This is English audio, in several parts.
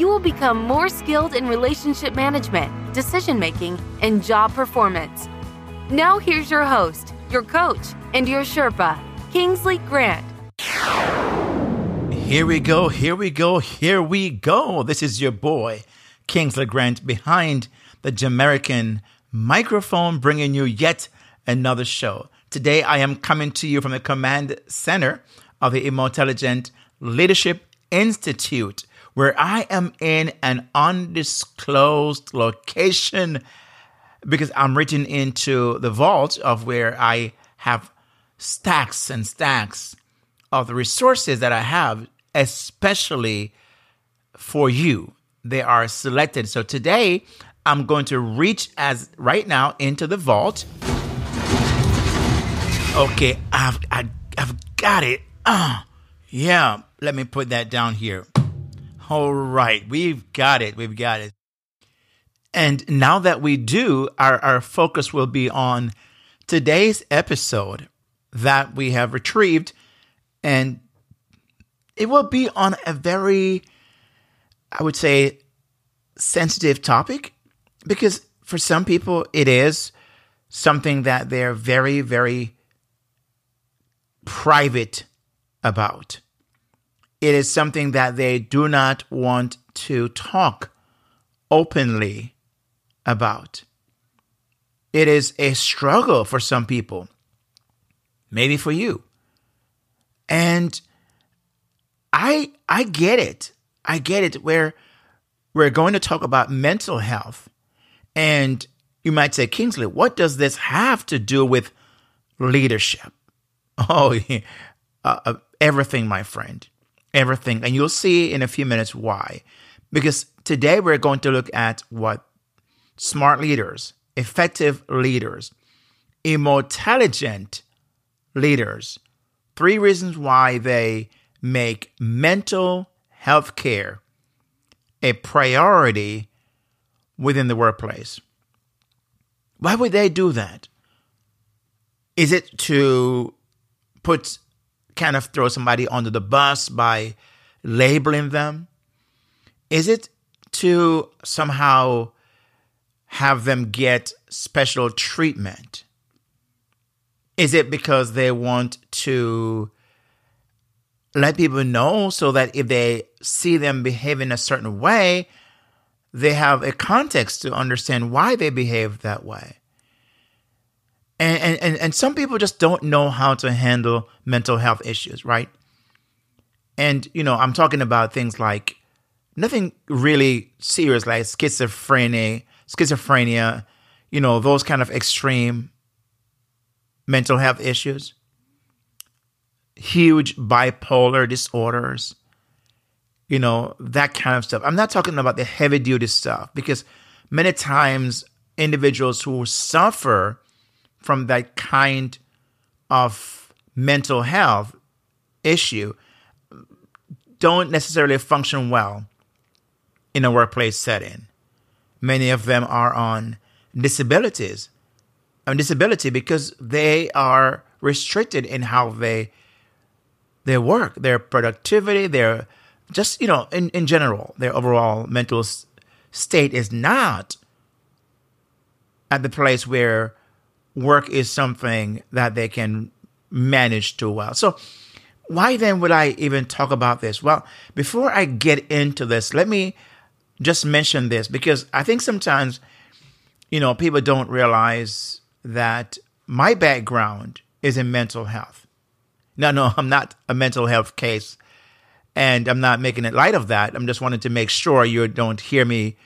you will become more skilled in relationship management, decision making, and job performance. Now, here's your host, your coach, and your Sherpa, Kingsley Grant. Here we go, here we go, here we go. This is your boy, Kingsley Grant, behind the Jamaican microphone, bringing you yet another show. Today, I am coming to you from the command center of the Emotelligent Leadership Institute where I am in an undisclosed location because I'm reaching into the vault of where I have stacks and stacks of the resources that I have, especially for you. They are selected. So today I'm going to reach as right now into the vault. Okay, I've I, have i have got it. Uh, yeah. Let me put that down here. All right, we've got it. We've got it. And now that we do, our, our focus will be on today's episode that we have retrieved. And it will be on a very, I would say, sensitive topic because for some people it is something that they're very, very private about it is something that they do not want to talk openly about. It is a struggle for some people, maybe for you. And I I get it. I get it where we're going to talk about mental health. And you might say, Kingsley, what does this have to do with leadership? Oh, yeah. uh, uh, everything, my friend everything. And you'll see in a few minutes why. Because today we're going to look at what smart leaders, effective leaders, emotelligent leaders, three reasons why they make mental health care a priority within the workplace. Why would they do that? Is it to put kind of throw somebody under the bus by labeling them? Is it to somehow have them get special treatment? Is it because they want to let people know so that if they see them behaving a certain way, they have a context to understand why they behave that way? And, and, and some people just don't know how to handle mental health issues, right? And, you know, I'm talking about things like nothing really serious like schizophrenia, schizophrenia, you know, those kind of extreme mental health issues, huge bipolar disorders, you know, that kind of stuff. I'm not talking about the heavy duty stuff because many times individuals who suffer from that kind of mental health issue don't necessarily function well in a workplace setting. Many of them are on disabilities. On disability because they are restricted in how they they work, their productivity, their just you know in, in general, their overall mental state is not at the place where work is something that they can manage too well. So, why then would I even talk about this? Well, before I get into this, let me just mention this because I think sometimes, you know, people don't realize that my background is in mental health. No, no, I'm not a mental health case and I'm not making it light of that. I'm just wanting to make sure you don't hear me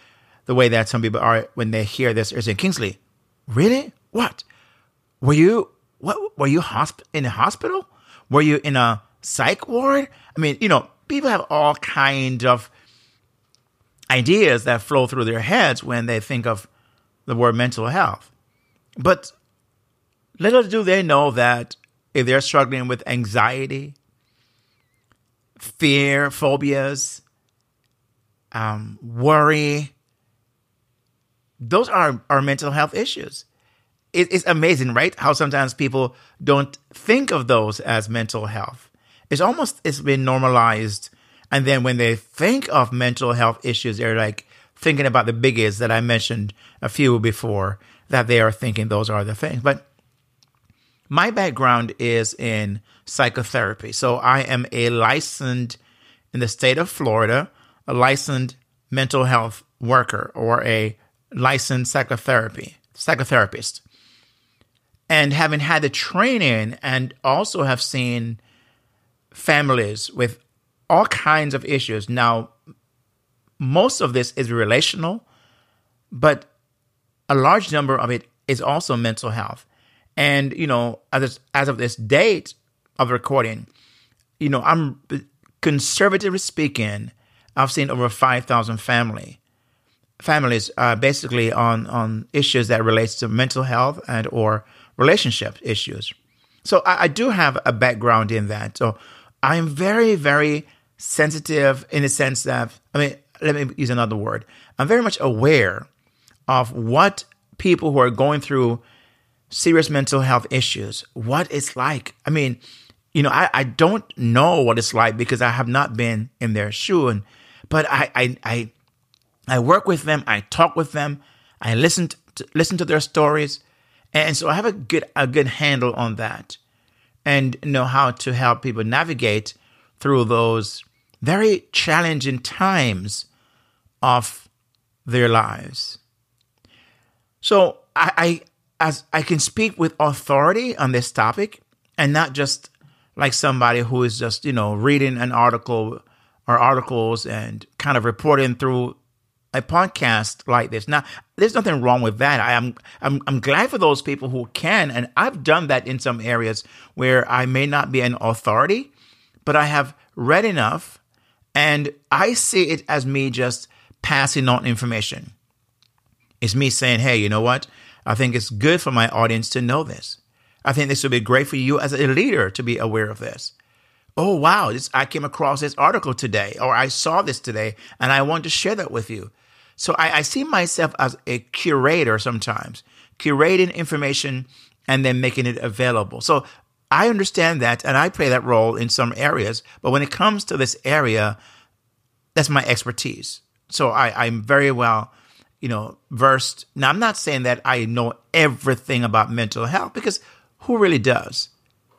the way that some people are when they hear this. They're saying, Kingsley, really? What? Were you what? Were you hosp- in a hospital? Were you in a psych ward? I mean, you know, people have all kind of ideas that flow through their heads when they think of the word mental health. But little do they know that if they're struggling with anxiety, fear, phobias, um, worry, those are, are mental health issues. It, it's amazing, right? How sometimes people don't think of those as mental health. It's almost it's been normalized, and then when they think of mental health issues, they're like thinking about the biggest that I mentioned a few before. That they are thinking those are the things, but my background is in psychotherapy. So I am a licensed in the state of Florida, a licensed mental health worker or a licensed psychotherapy psychotherapist. And having had the training and also have seen families with all kinds of issues. Now, most of this is relational, but a large number of it is also mental health. And, you know, as, as of this date of recording, you know, I'm conservatively speaking, I've seen over 5,000 family families uh, basically on, on issues that relates to mental health and or relationship issues. So I, I do have a background in that. So I'm very, very sensitive in the sense that, I mean, let me use another word. I'm very much aware of what people who are going through serious mental health issues, what it's like. I mean, you know, I, I don't know what it's like because I have not been in their shoe. And, but I, I, I, I work with them. I talk with them. I listen to, listen to their stories. And so I have a good, a good handle on that and know how to help people navigate through those very challenging times of their lives. So I, I as I can speak with authority on this topic and not just like somebody who is just, you know, reading an article or articles and kind of reporting through a podcast like this. Now, there's nothing wrong with that. I am I'm I'm glad for those people who can and I've done that in some areas where I may not be an authority, but I have read enough and I see it as me just passing on information. It's me saying, "Hey, you know what? I think it's good for my audience to know this. I think this would be great for you as a leader to be aware of this. Oh, wow, this, I came across this article today, or I saw this today, and I want to share that with you. So I, I see myself as a curator sometimes, curating information and then making it available. So I understand that, and I play that role in some areas. But when it comes to this area, that's my expertise. So I, I'm very well you know, versed. Now, I'm not saying that I know everything about mental health because who really does?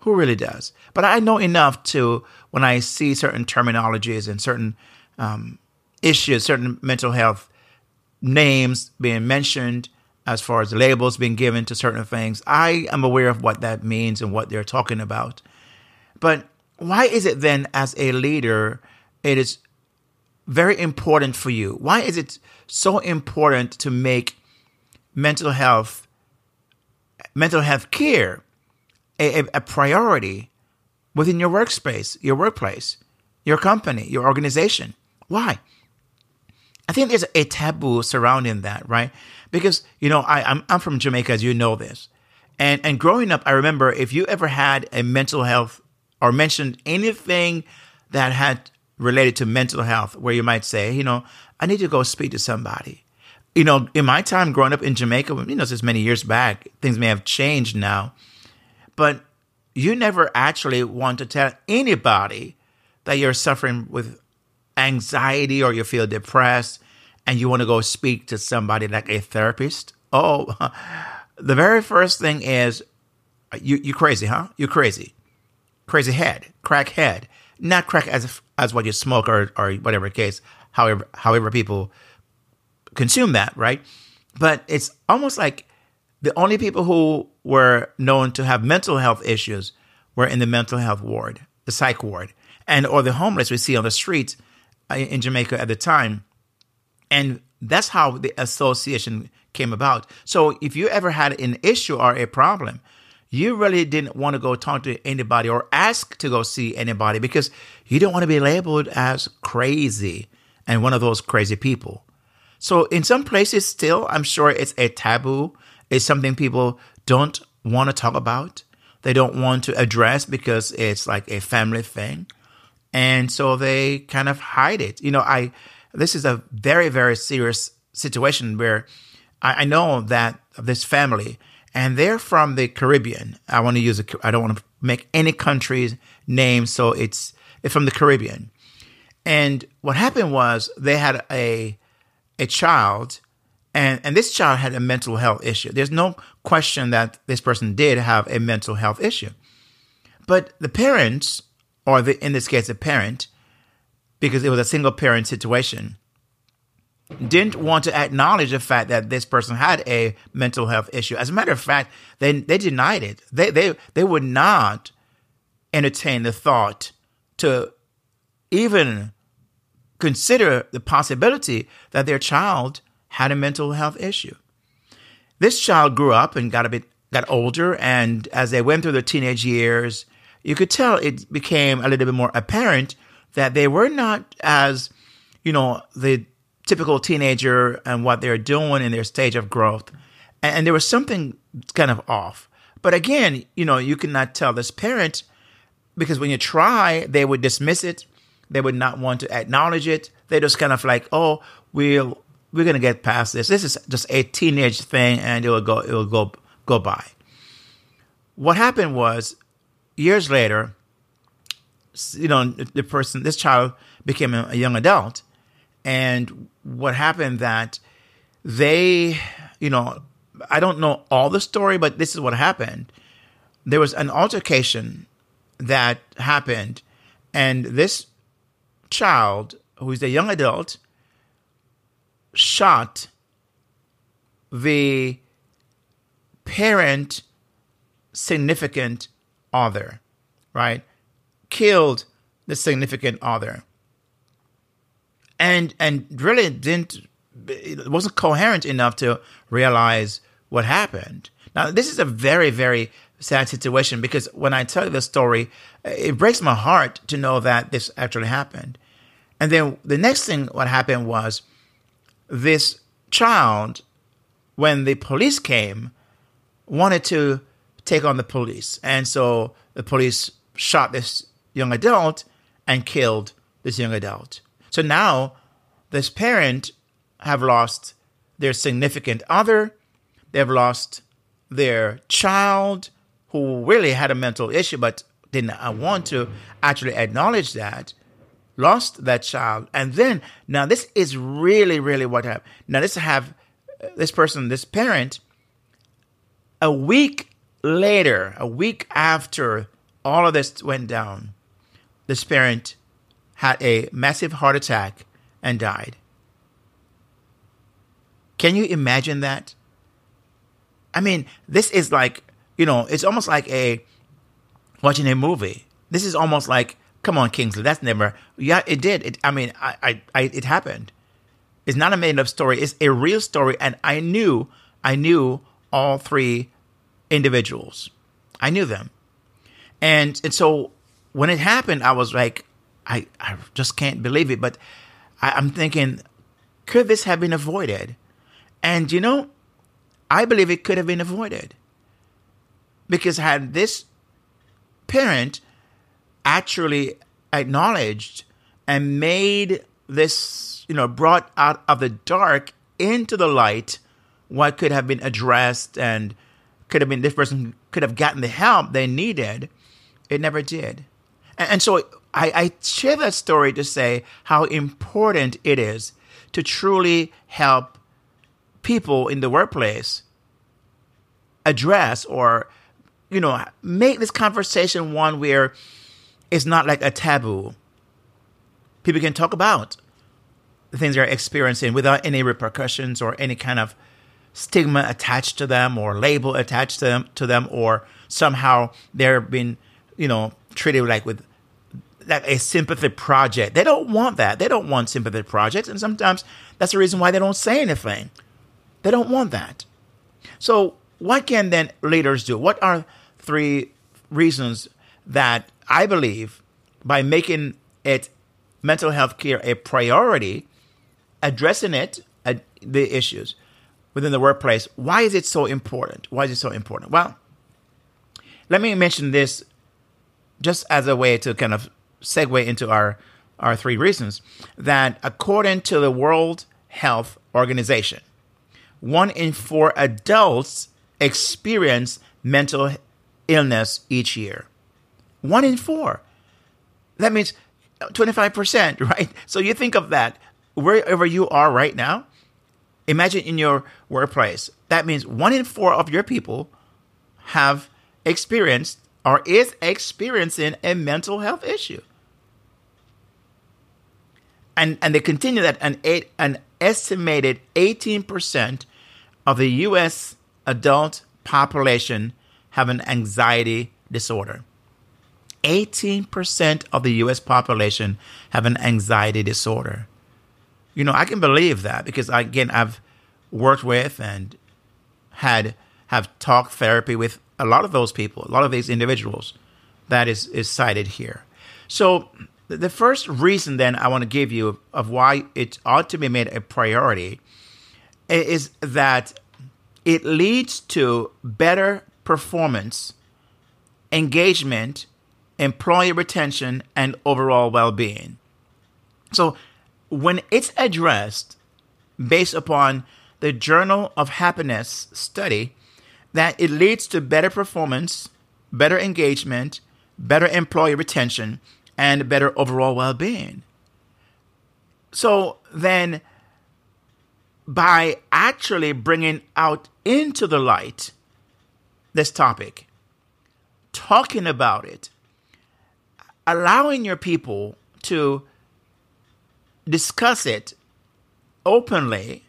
Who really does? But I know enough to, when I see certain terminologies and certain um, issues, certain mental health names being mentioned, as far as labels being given to certain things, I am aware of what that means and what they're talking about. But why is it then, as a leader, it is very important for you? Why is it so important to make mental health, mental health care a, a, priority within your workspace, your workplace, your company, your organization? Why? I think there's a taboo surrounding that, right? Because, you know, I, I'm, I'm from Jamaica, as you know this. And, and growing up, I remember if you ever had a mental health or mentioned anything that had related to mental health where you might say, you know, I need to go speak to somebody. You know, in my time growing up in Jamaica, you know, since many years back, things may have changed now, but you never actually want to tell anybody that you're suffering with anxiety or you feel depressed and you want to go speak to somebody like a therapist. Oh, the very first thing is you you crazy, huh? You're crazy. Crazy head, crack head not crack as as what you smoke or or whatever case, however however people consume that, right? But it's almost like the only people who were known to have mental health issues were in the mental health ward, the psych ward, and or the homeless we see on the streets Uh, in Jamaica at the time. And that's how the association came about. So if you ever had an issue or a problem, you really didn't want to go talk to anybody or ask to go see anybody because you don't want to be labeled as crazy and one of those crazy people. So in some places, still, I'm sure it's a taboo. It's something people don't want to talk about. They don't want to address because it's like a family thing. And so they kind of hide it. You know, I, this is a very, very serious situation where I, I know that this family, and they're from the Caribbean. I want to use a, I don't want to make any country's name, so it's it's from the Caribbean. And what happened was they had a a child, and and this child had a mental health issue. There's no question that this person did have a mental health issue, but the parents, or the, in this case, the parent, because it was a single parent situation, didn't want to acknowledge the fact that this person had a mental health issue. As a matter of fact, they they denied it. They they they would not entertain the thought to even consider the possibility that their child had a mental health issue. This child grew up and got a bit got older and as they went through their teenage years, you could tell it became a little bit more apparent that they were not as, you know, the typical teenager and what they're doing in their stage of growth. And, there was something kind of off. But again, you know, you cannot tell this parent because when you try, they would dismiss it. They would not want to acknowledge it. They just kind of like, oh, we'll we're gonna get past this. This is just a teenage thing, and it will go it will go go by. What happened was years later, you know, the person, this child became a young adult, and what happened that they, you know, I don't know all the story, but this is what happened. There was an altercation that happened, and this child, who is a young adult, shot the parent significant other, right? Killed the significant other and and really didn't it wasn't coherent enough to realize what happened. Now this is a very very sad situation because when I tell you the story, it breaks my heart to know that this actually happened. And then the next thing what happened was this child when the police came wanted to take on the police. And so the police shot this young adult and killed this young adult. So now this parent have lost their significant other, they've lost their child who really had a mental issue but didn't want to actually acknowledge that, lost that child. And then now this is really, really what happened. Now this have this person, this parent, a week later, a week after all of this went down, this parent had a massive heart attack and died. Can you imagine that? I mean, this is like, you know, it's almost like a watching a movie. This is almost like, come on, Kingsley, that's never, yeah, it did. It, I mean, I, I, I, it happened. It's not a made up story. It's a real story. And I knew, I knew all three individuals. I knew them. And, and so when it happened, I was like, I, I just can't believe it. But I, I'm thinking, could this have been avoided? And you know, I believe it could have been avoided. Because had this parent actually acknowledged and made this, you know, brought out of the dark into the light what could have been addressed and could have been this person could have gotten the help they needed, it never did. And, and so I, I share that story to say how important it is to truly help people in the workplace address or you know make this conversation one where it's not like a taboo people can talk about the things they're experiencing without any repercussions or any kind of stigma attached to them or label attached to them to them or somehow they're being you know treated like with like a sympathy project. They don't want that. They don't want sympathy projects. And sometimes that's the reason why they don't say anything. They don't want that. So, what can then leaders do? What are three reasons that I believe by making it mental health care a priority, addressing it uh, the issues within the workplace. Why is it so important? Why is it so important? Well, let me mention this just as a way to kind of segue into our our three reasons that according to the World Health Organization, one in four adults experience mental illness each year. One in four. That means 25%, right? So you think of that wherever you are right now. Imagine in your workplace. That means one in four of your people have experienced or is experiencing a mental health issue. And, and they continue that an, eight, an estimated 18% of the US adult population have an anxiety disorder. 18% of the US population have an anxiety disorder. You know, I can believe that because again, I've worked with and had have talk therapy with a lot of those people, a lot of these individuals that is is cited here. So the first reason then I want to give you of why it ought to be made a priority is that it leads to better performance, engagement, employee retention, and overall well being. So, when it's addressed based upon the Journal of Happiness study, that it leads to better performance, better engagement, better employee retention, and better overall well being. So, then by actually bringing out into the light this topic, talking about it, allowing your people to discuss it openly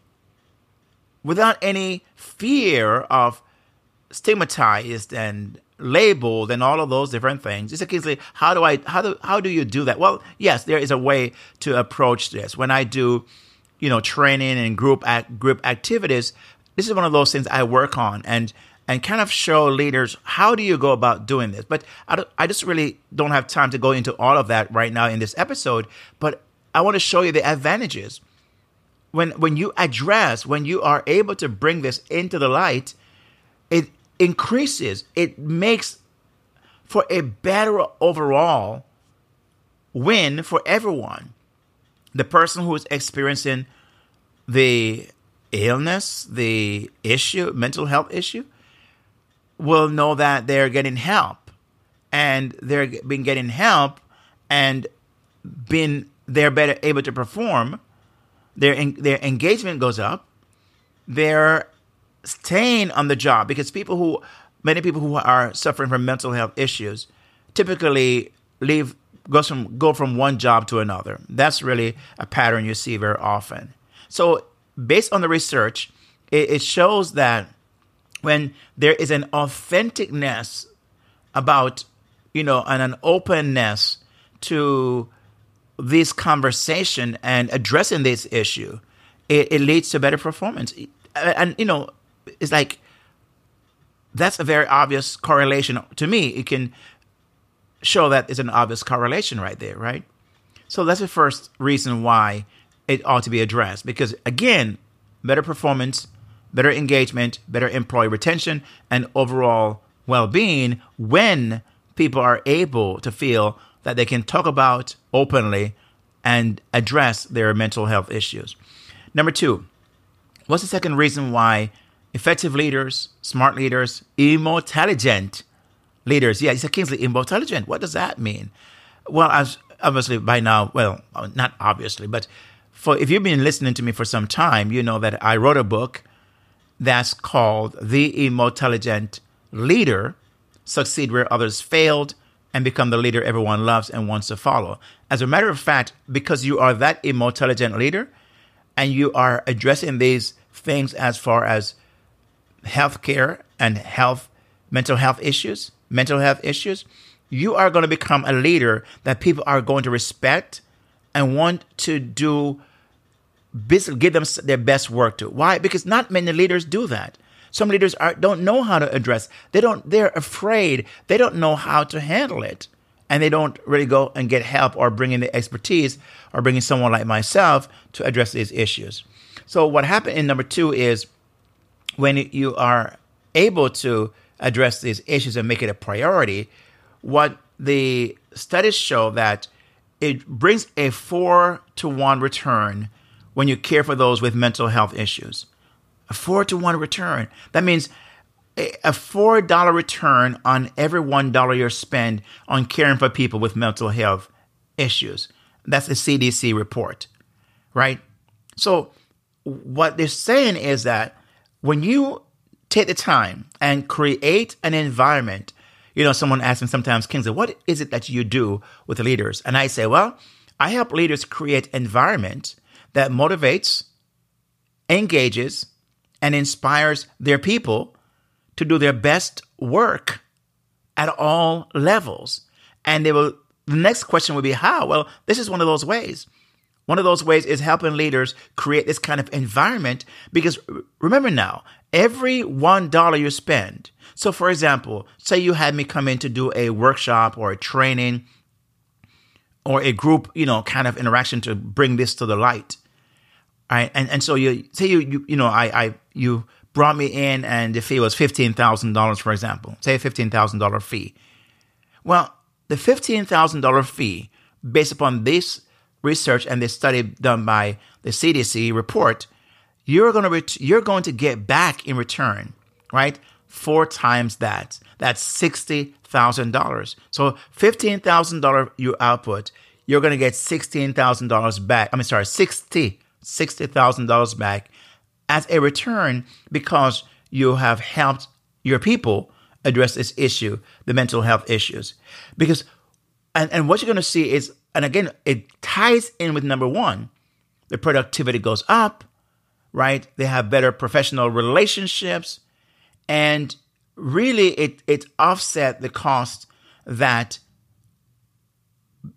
without any fear of stigmatized and labeled and all of those different things. It's occasionally how do I how do how do you do that? Well, yes, there is a way to approach this. When I do you know, training and group act, group activities, this is one of those things I work on and and kind of show leaders how do you go about doing this. But I, I just really don't have time to go into all of that right now in this episode. But I want to show you the advantages when when you address when you are able to bring this into the light. It increases. It makes for a better overall win for everyone the person who is experiencing the illness, the issue, mental health issue, will know that they're getting help and they're been getting help and being they're better able to perform their their engagement goes up they're staying on the job because people who many people who are suffering from mental health issues typically leave goes from go from one job to another. That's really a pattern you see very often. So, based on the research, it, it shows that when there is an authenticness about, you know, and an openness to this conversation and addressing this issue, it, it leads to better performance. And, you know, it's like that's a very obvious correlation to me. It can show that it's an obvious correlation right there, right? So that's the first reason why it ought to be addressed. Because again, better performance, better engagement, better employee retention, and overall well being when people are able to feel that they can talk about openly and address their mental health issues. Number two, what's the second reason why effective leaders, smart leaders, emotelligent leaders. Yeah, he said Kingsley emotelligent. What does that mean? Well, as obviously by now, well, not obviously, but for if you've been listening to me for some time, you know that I wrote a book that's called The Emotelligent Leader: Succeed Where Others Failed and Become the Leader Everyone Loves and Wants to Follow. As a matter of fact, because you are that emotelligent leader and you are addressing these things as far as healthcare and health, mental health issues, mental health issues, you are going to become a leader that people are going to respect and want to do give them their best work to. Why? Because not many leaders do that. Some leaders are, don't know how to address. They don't. They're afraid. They don't know how to handle it, and they don't really go and get help or bring in the expertise or bring in someone like myself to address these issues. So what happened in number two is when you are able to address these issues and make it a priority, what the studies show that it brings a four to one return when you care for those with mental health issues. A four to one return. That means a four dollar return on every one dollar you spend on caring for people with mental health issues. That's the CDC report, right? So what they're saying is that when you take the time and create an environment, you know, someone asks me sometimes, Kingsley, what is it that you do with leaders? And I say, well, I help leaders create environment that motivates, engages, and inspires their people to do their best work at all levels. And they will the next question would be how? Well, this is one of those ways. One of those ways is helping leaders create this kind of environment because remember now, every $1 you spend. So for example, say you had me come in to do a workshop or a training or a group, you know, kind of interaction to bring this to the light. Right. And and so you say you you, you know, I I you brought me in and the fee was fifteen thousand dollars, for example. Say a fifteen thousand dollar fee. Well, the $15,000 fee, based upon this research and this study done by the CDC report, you're going to ret- you're going to get back in return, right? Four times that. That's sixty thousand dollars. So fifteen thousand dollar you output, you're going to get sixteen thousand dollars back. I mean, sorry, sixty sixty thousand dollars back as a return because you have helped your people address this issue, the mental health issues. Because, and, and what you're going to see is, and again, it ties in with number one, the productivity goes up, right? They have better professional relationships. And really, it, it offset the cost that,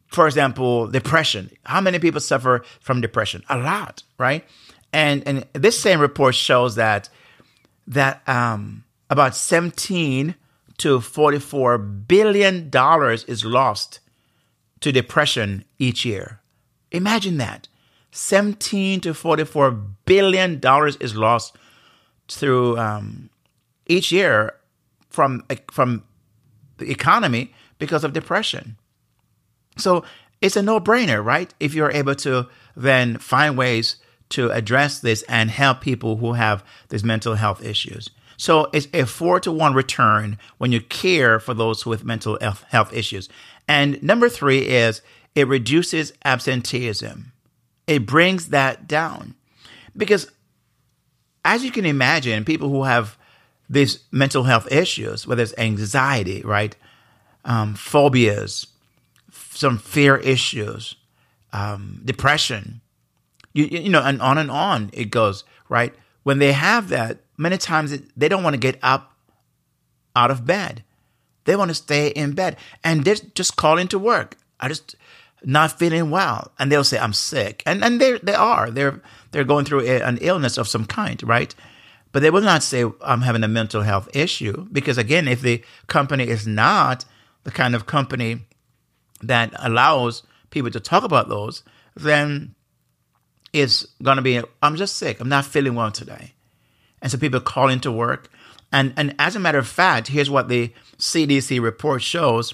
for example, depression. How many people suffer from depression? A lot, right? And, and this same report shows that, that, um, about 17 to 44 billion dollars is lost to depression each year. Imagine that. 17 to 44 billion dollars is lost through um, each year from from the economy because of depression. So it's a no-brainer, right? If you're able to then find ways to address this and help people who have these mental health issues. So it's a four to one return when you care for those with mental health issues. And number three is it reduces absenteeism. It brings that down because as you can imagine, people who have these mental health issues, whether it's anxiety, right, um, phobias, some fear issues, um, depression, you, you know, and on and on it goes, right? When they have that, many times they don't want to get up out of bed. They want to stay in bed and they're just calling to work. I just not feeling well. And they'll say, I'm sick. And, and they they are. They're, they're going through a, an illness of some kind, right? But they will not say, I'm having a mental health issue. Because again, if the company is not the kind of company that allows people to talk about those, then it's going to be, I'm just sick. I'm not feeling well today and so people call into work. And, and as a matter of fact, here's what the CDC report shows.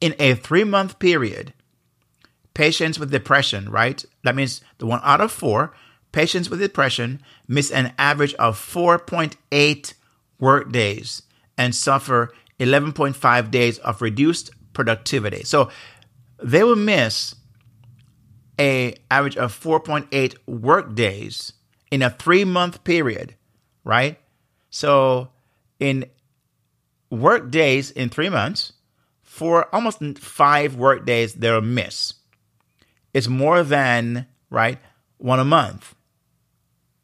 In a three month period, patients with depression, right? That means the one out of four patients with depression miss an average of 4.8 work days and suffer 11.5 days of reduced productivity. So they will miss a average of 4.8 work days in a three month period, right? So in work days in three months, for almost five work days, they'll miss. It's more than, right, one a month.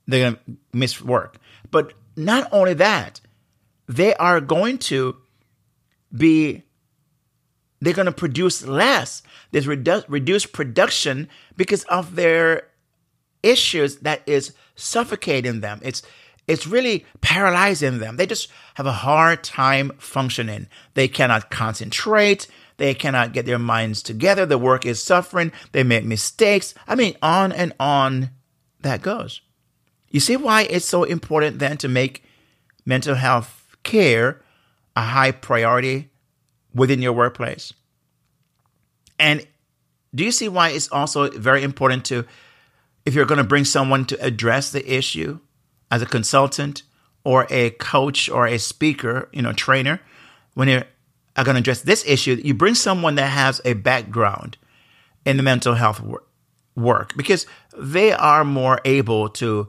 They're going to miss work. But not only that, they are going to be, they're going to produce less. There's redu- reduced production because of their issues that is suffocating them. It's it's really paralyzing them. They just have a hard time functioning. They cannot concentrate. They cannot get their minds together. The work is suffering. They make mistakes. I mean, on and on that goes. You see why it's so important then to make mental health care a high priority within your workplace? And do you see why it's also very important to, if you're going to bring someone to address the issue as a consultant or a coach or a speaker, you know, trainer, when you're going to address this issue, you bring someone that has a background in the mental health work because they are more able to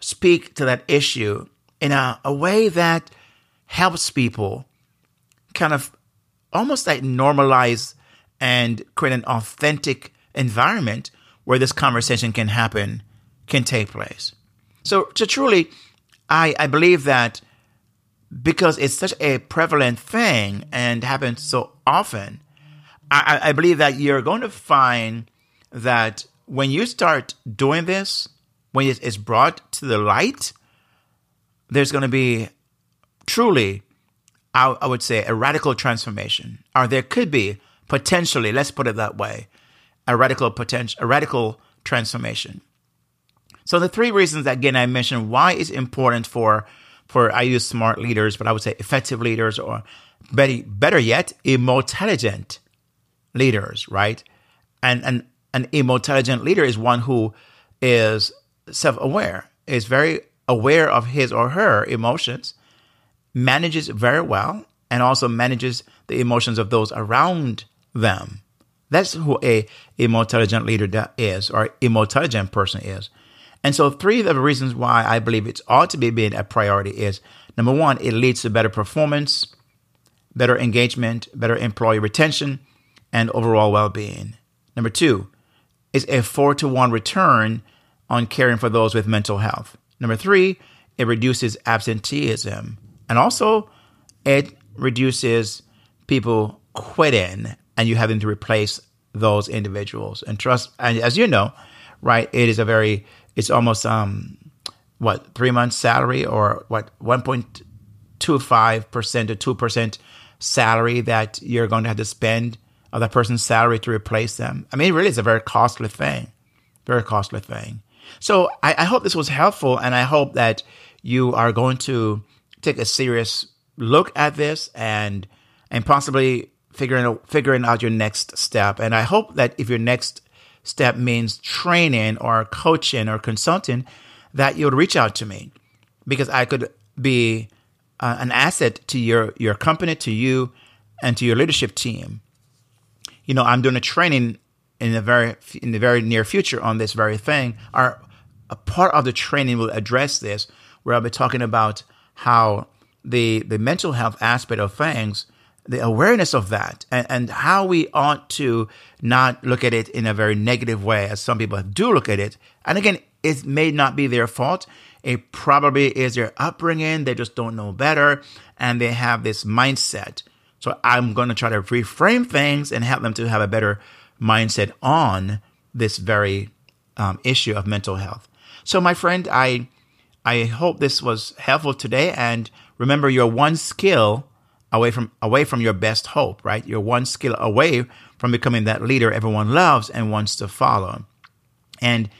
speak to that issue in a, a way that helps people kind of almost like normalize and create an authentic environment where this conversation can happen, can take place. So, to truly, I, I believe that because it's such a prevalent thing and happens so often, I, I believe that you're going to find that when you start doing this, when it's brought to the light, there's going to be truly, I, I would say, a radical transformation, or there could be potentially, let's put it that way, a radical potential, a radical transformation. So the three reasons that again I mentioned why it's important for for I use smart leaders, but I would say effective leaders or better better yet, emotelligent leaders, right? And and an emotelligent leader is one who is self-aware, is very aware of his or her emotions, manages very well, and also manages the emotions of those around them. That's who a more intelligent leader is, or intelligent person is. And so, three of the reasons why I believe it ought to be being a priority is number one, it leads to better performance, better engagement, better employee retention, and overall well being. Number two, is a four to one return on caring for those with mental health. Number three, it reduces absenteeism. And also, it reduces people quitting and you having to replace those individuals. And trust, and as you know, right, it is a very, it's almost, um, what, three months salary or what, 1.25% to 2% salary that you're going to have to spend of that person's salary to replace them. I mean, really is a very costly thing, very costly thing. So I, I hope this was helpful, and I hope that you are going to take a serious look at this and and possibly figuring out, figuring out your next step. And I hope that if your next step means training or coaching or consulting, that you'll reach out to me because I could be uh, an asset to your your company, to you, and to your leadership team. You know, I'm doing a training in the very in the very near future on this very thing. Our a part of the training will address this, where I'll be talking about how the the mental health aspect of things, the awareness of that, and, and how we ought to not look at it in a very negative way, as some people do look at it. And again, it may not be their fault. It probably is their upbringing. They just don't know better, and they have this mindset. So I'm going to try to reframe things and help them to have a better mindset on this very um, issue of mental health. So, my friend, I I hope this was helpful today. And remember, you're one skill away from away from your best hope. Right, you're one skill away from becoming that leader everyone loves and wants to follow. And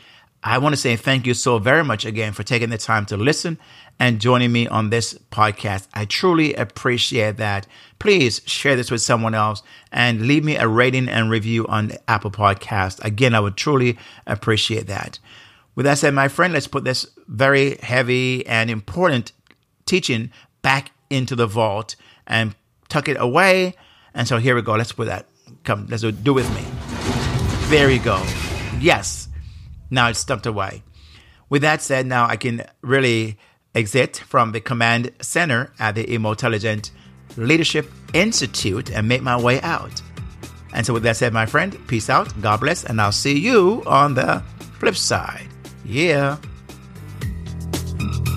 I want to say thank you so very much again for taking the time to listen and joining me on this podcast. I truly appreciate that. Please share this with someone else and leave me a rating and review on Apple Podcast. Again, I would truly appreciate that. With that said, my friend, let's put this very heavy and important teaching back into the vault and tuck it away. And so here we go. Let's put that. Come, let's do with me. There you go. Yes. Now it's tucked away. With that said, now I can really exit from the command center at the Emotelligent Leadership Institute and make my way out. And so, with that said, my friend, peace out, God bless, and I'll see you on the flip side. Yeah. Thank you.